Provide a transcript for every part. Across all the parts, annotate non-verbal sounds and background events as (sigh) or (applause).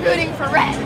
rooting for red.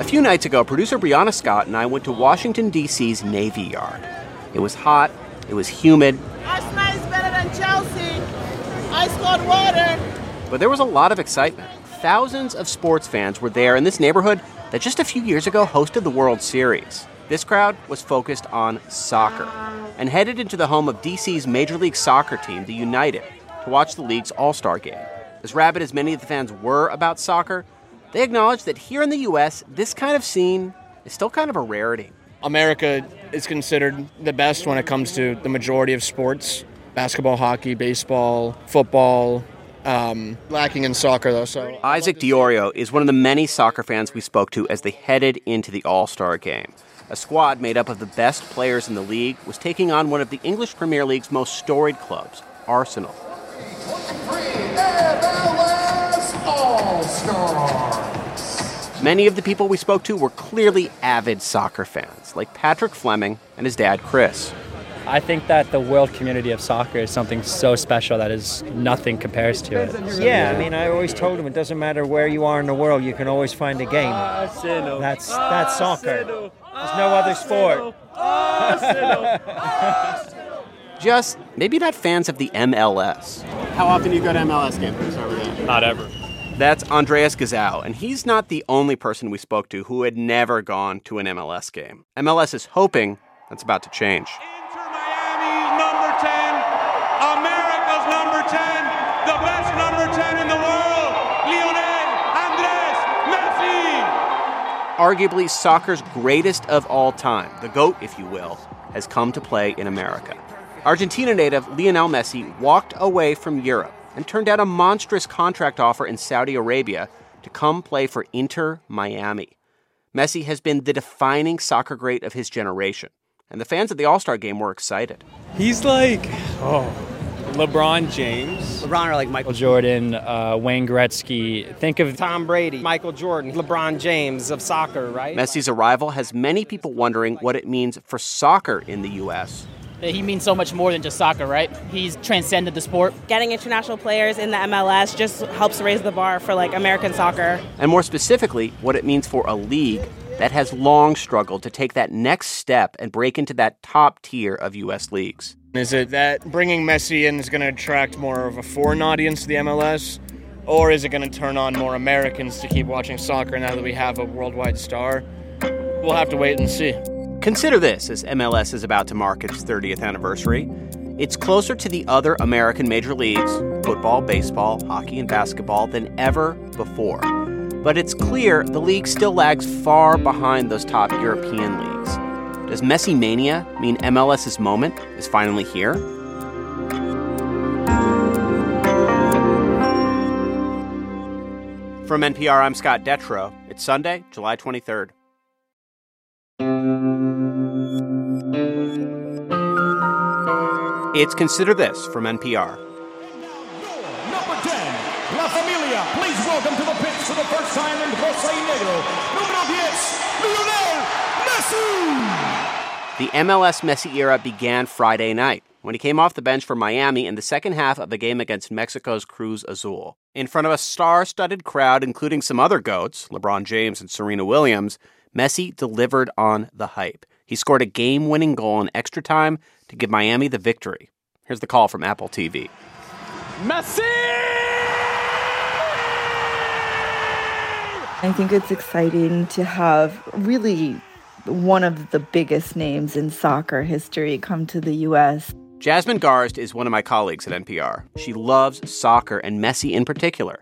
A few nights ago, producer Brianna Scott and I went to Washington, D.C.'s Navy Yard. It was hot, it was humid. Arsenal is better than Chelsea. Ice cold water. But there was a lot of excitement. Thousands of sports fans were there in this neighborhood that just a few years ago hosted the World Series. This crowd was focused on soccer and headed into the home of DC's Major League Soccer team, the United, to watch the league's All Star game. As rabid as many of the fans were about soccer, they acknowledge that here in the U.S., this kind of scene is still kind of a rarity. America is considered the best when it comes to the majority of sports basketball, hockey, baseball, football. Um, lacking in soccer, though. So Isaac Diorio is one of the many soccer fans we spoke to as they headed into the All Star game. A squad made up of the best players in the league was taking on one of the English Premier League's most storied clubs, Arsenal. Many of the people we spoke to were clearly avid soccer fans, like Patrick Fleming and his dad, Chris. I think that the world community of soccer is something so special that is nothing compares to it. Yeah, I mean, I always told him it doesn't matter where you are in the world, you can always find a game. That's that's soccer. There's no other sport. (laughs) Just maybe not fans of the MLS. How often do you go to MLS games? Let's start with that. Not ever. That's Andreas Gazal, and he's not the only person we spoke to who had never gone to an MLS game. MLS is hoping that's about to change. Inter Miami, number 10, America's number 10, the best number 10 in the world, Lionel Andres Messi. Arguably soccer's greatest of all time, the GOAT, if you will, has come to play in America. Argentina native Lionel Messi walked away from Europe and turned down a monstrous contract offer in Saudi Arabia to come play for Inter Miami. Messi has been the defining soccer great of his generation, and the fans at the All Star game were excited. He's like, oh, LeBron James. LeBron or like Michael Michael Jordan, uh, Wayne Gretzky. Think of Tom Brady, Michael Jordan, LeBron James of soccer, right? Messi's arrival has many people wondering what it means for soccer in the U.S. He means so much more than just soccer, right? He's transcended the sport. Getting international players in the MLS just helps raise the bar for like American soccer. And more specifically, what it means for a league that has long struggled to take that next step and break into that top tier of U.S. leagues. Is it that bringing Messi in is going to attract more of a foreign audience to the MLS? Or is it going to turn on more Americans to keep watching soccer now that we have a worldwide star? We'll have to wait and see. Consider this as MLS is about to mark its 30th anniversary. It's closer to the other American major leagues football, baseball, hockey, and basketball than ever before. But it's clear the league still lags far behind those top European leagues. Does Messi mania mean MLS's moment is finally here? From NPR, I'm Scott Detrow. It's Sunday, July 23rd. It's Consider This from NPR. Number 10, La Familia. Please welcome to the pitch for the first time in Negro. Número 10, Lionel Messi. The MLS Messi era began Friday night when he came off the bench for Miami in the second half of the game against Mexico's Cruz Azul. In front of a star studded crowd, including some other GOATs, LeBron James and Serena Williams, Messi delivered on the hype. He scored a game winning goal in extra time to give Miami the victory. Here's the call from Apple TV. Messi! I think it's exciting to have really one of the biggest names in soccer history come to the U.S. Jasmine Garsd is one of my colleagues at NPR. She loves soccer and Messi in particular.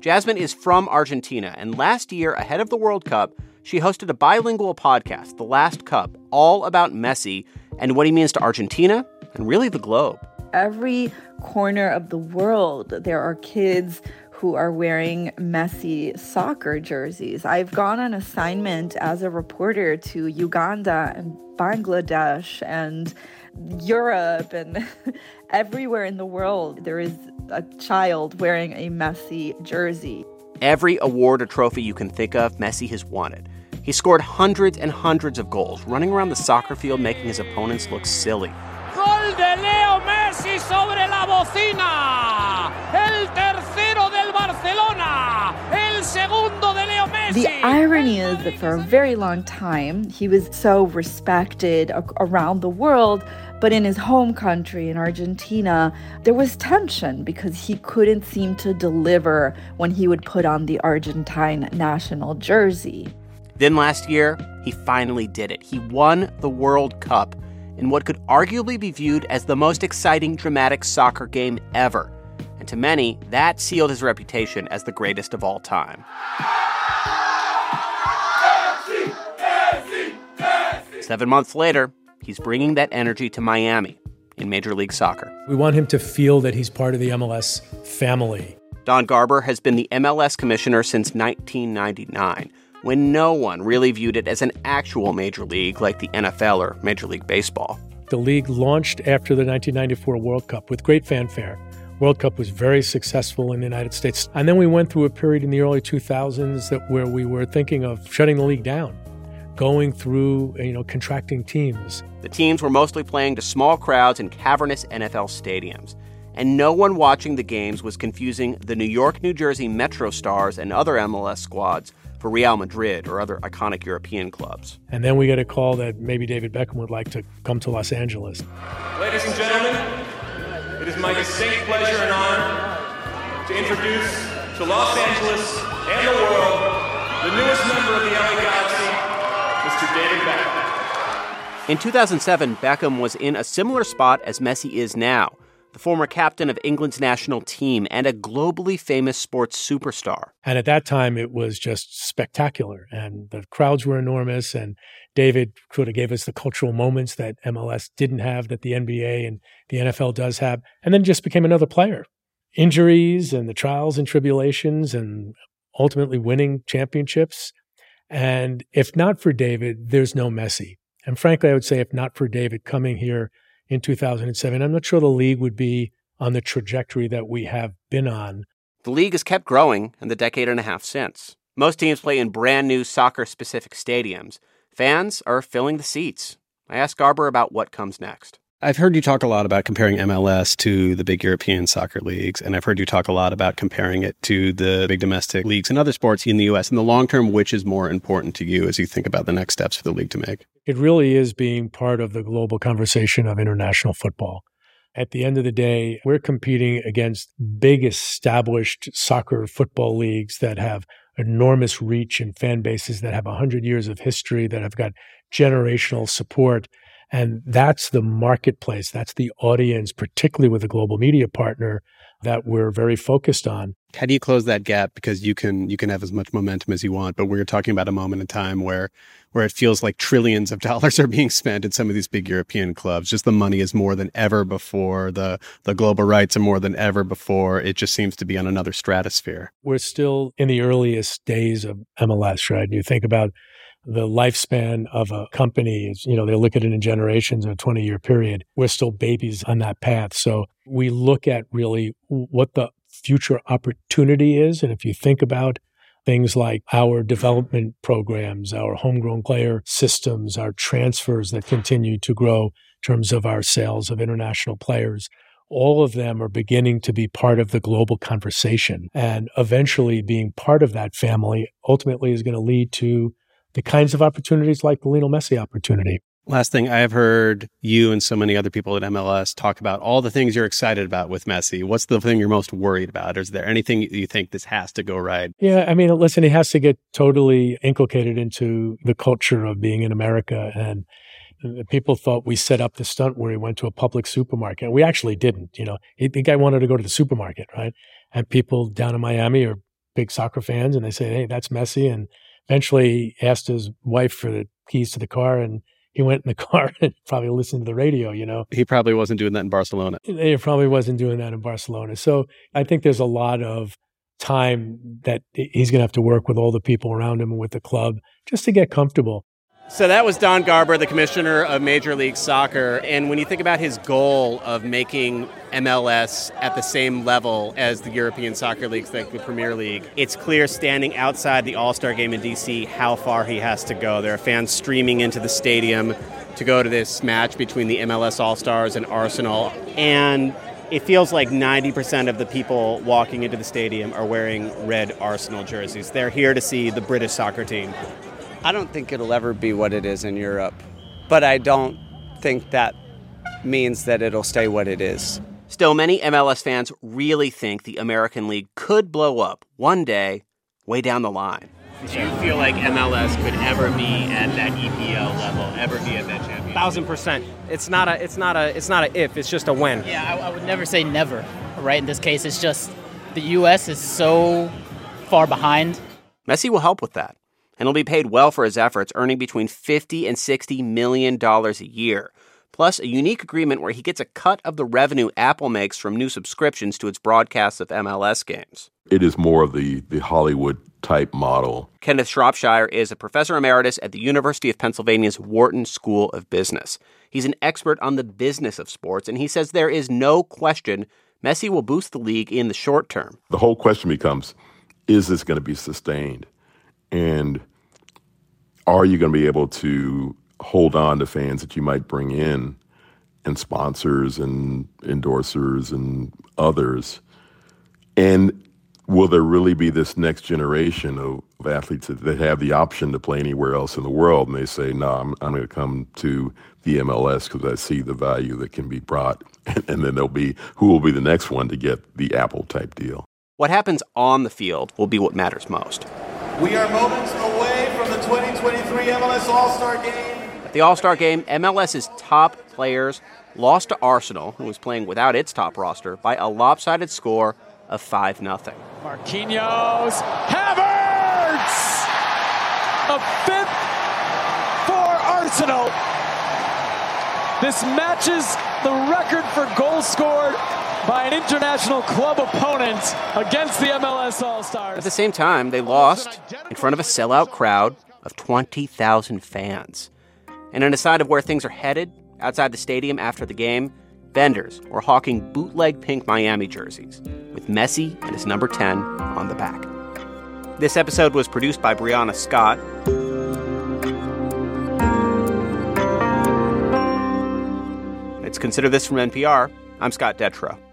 Jasmine is from Argentina, and last year, ahead of the World Cup, she hosted a bilingual podcast, The Last Cup, all about Messi and what he means to Argentina and really the globe. Every corner of the world, there are kids who are wearing Messi soccer jerseys. I've gone on assignment as a reporter to Uganda and Bangladesh and Europe and (laughs) everywhere in the world. There is a child wearing a Messi jersey. Every award or trophy you can think of, Messi has won it. He scored hundreds and hundreds of goals, running around the soccer field making his opponents look silly. Gol de Leo Messi sobre la bocina. El tercero del Barcelona. El segundo de Leo Messi. The irony is that for a very long time, he was so respected around the world, but in his home country, in Argentina, there was tension because he couldn't seem to deliver when he would put on the Argentine national jersey. Then last year, he finally did it. He won the World Cup in what could arguably be viewed as the most exciting dramatic soccer game ever. And to many, that sealed his reputation as the greatest of all time. Seven months later, he's bringing that energy to Miami in Major League Soccer. We want him to feel that he's part of the MLS family. Don Garber has been the MLS commissioner since 1999 when no one really viewed it as an actual major league like the NFL or Major League Baseball. The league launched after the 1994 World Cup with great fanfare. World Cup was very successful in the United States. And then we went through a period in the early 2000s that where we were thinking of shutting the league down, going through, you know, contracting teams. The teams were mostly playing to small crowds in cavernous NFL stadiums. And no one watching the games was confusing the New York, New Jersey Metro Stars and other MLS squads for Real Madrid or other iconic European clubs. And then we get a call that maybe David Beckham would like to come to Los Angeles. Ladies and gentlemen, it is my distinct pleasure and honor to introduce to Los Angeles and the world the newest member of the LA Galaxy, Mr. David Beckham. In 2007, Beckham was in a similar spot as Messi is now the former captain of England's national team and a globally famous sports superstar. And at that time, it was just spectacular, and the crowds were enormous. And David sort of gave us the cultural moments that MLS didn't have, that the NBA and the NFL does have, and then just became another player. Injuries and the trials and tribulations, and ultimately winning championships. And if not for David, there's no Messi. And frankly, I would say if not for David coming here in 2007. I'm not sure the league would be on the trajectory that we have been on. The league has kept growing in the decade and a half since. Most teams play in brand new soccer specific stadiums. Fans are filling the seats. I asked Garber about what comes next. I've heard you talk a lot about comparing MLS to the big European soccer leagues, and I've heard you talk a lot about comparing it to the big domestic leagues and other sports in the U.S. In the long term, which is more important to you as you think about the next steps for the league to make? It really is being part of the global conversation of international football. At the end of the day, we're competing against big established soccer football leagues that have enormous reach and fan bases that have 100 years of history, that have got generational support and that's the marketplace, that's the audience, particularly with a global media partner that we're very focused on. How do you close that gap? Because you can you can have as much momentum as you want, but we're talking about a moment in time where where it feels like trillions of (laughs) dollars are being spent in some of these big European clubs. Just the money is more than ever before. The the global rights are more than ever before. It just seems to be on another stratosphere. We're still in the earliest days of MLS, right? You think about the lifespan of a company is, you know, they look at it in generations a 20 year period. We're still babies on that path. So we look at really what the future opportunity is. And if you think about things like our development programs, our homegrown player systems, our transfers that continue to grow in terms of our sales of international players, all of them are beginning to be part of the global conversation. And eventually being part of that family ultimately is going to lead to the kinds of opportunities like the Lionel Messi opportunity. Last thing, I have heard you and so many other people at MLS talk about all the things you're excited about with Messi. What's the thing you're most worried about? Is there anything you think this has to go right? Yeah, I mean, listen, he has to get totally inculcated into the culture of being in America. And people thought we set up the stunt where he went to a public supermarket. We actually didn't. You know, the guy wanted to go to the supermarket, right? And people down in Miami are big soccer fans, and they say, "Hey, that's Messi," and eventually asked his wife for the keys to the car and he went in the (laughs) car and probably listened to the radio, you know. He probably wasn't doing that in Barcelona. He probably wasn't doing that in Barcelona. So I think there's a lot of time that he's going to have to work with all the people around him and with the club just to get comfortable. So that was Don Garber, the commissioner of Major League Soccer. And when you think about his goal of making MLS at the same level as the European soccer leagues, like the Premier League, it's clear standing outside the All Star game in DC how far he has to go. There are fans streaming into the stadium to go to this match between the MLS All Stars and Arsenal. And it feels like 90% of the people walking into the stadium are wearing red Arsenal jerseys. They're here to see the British soccer team. I don't think it'll ever be what it is in Europe, but I don't think that means that it'll stay what it is. Still, many MLS fans really think the American League could blow up one day, way down the line. Do you feel like MLS could ever be at that EPL level, ever be at that championship? Thousand percent. It's not a. It's not a. It's not a if. It's just a when. Yeah, I, I would never say never. Right in this case, it's just the U.S. is so far behind. Messi will help with that, and he'll be paid well for his efforts, earning between 50 and 60 million dollars a year. Plus, a unique agreement where he gets a cut of the revenue Apple makes from new subscriptions to its broadcasts of MLS games. It is more of the, the Hollywood type model. Kenneth Shropshire is a professor emeritus at the University of Pennsylvania's Wharton School of Business. He's an expert on the business of sports, and he says there is no question Messi will boost the league in the short term. The whole question becomes is this going to be sustained? And are you going to be able to hold on to fans that you might bring in and sponsors and endorsers and others? And will there really be this next generation of, of athletes that, have the option to play anywhere else in the world? And they say no i'm, I'm going to come to the mls because i see the value that can be brought. (laughs) And, and then there'll be who will be the next one to get the apple type deal? What happens on the field will be what matters most we are moments away from the 2023 mls all-star game at the all-star game mls's top players lost to arsenal who was playing without its top roster by a lopsided score of 5 0. Marquinhos, Havertz! A fifth for Arsenal. This matches the record for goals scored by an international club opponent against the MLS All Stars. At the same time, they lost in front of a sellout crowd of 20,000 fans. And an aside of where things are headed outside the stadium after the game, vendors were hawking bootleg pink Miami jerseys with Messi and his number 10 on the back. This episode was produced by Brianna Scott. Consider This from NPR. I'm Scott Detrow.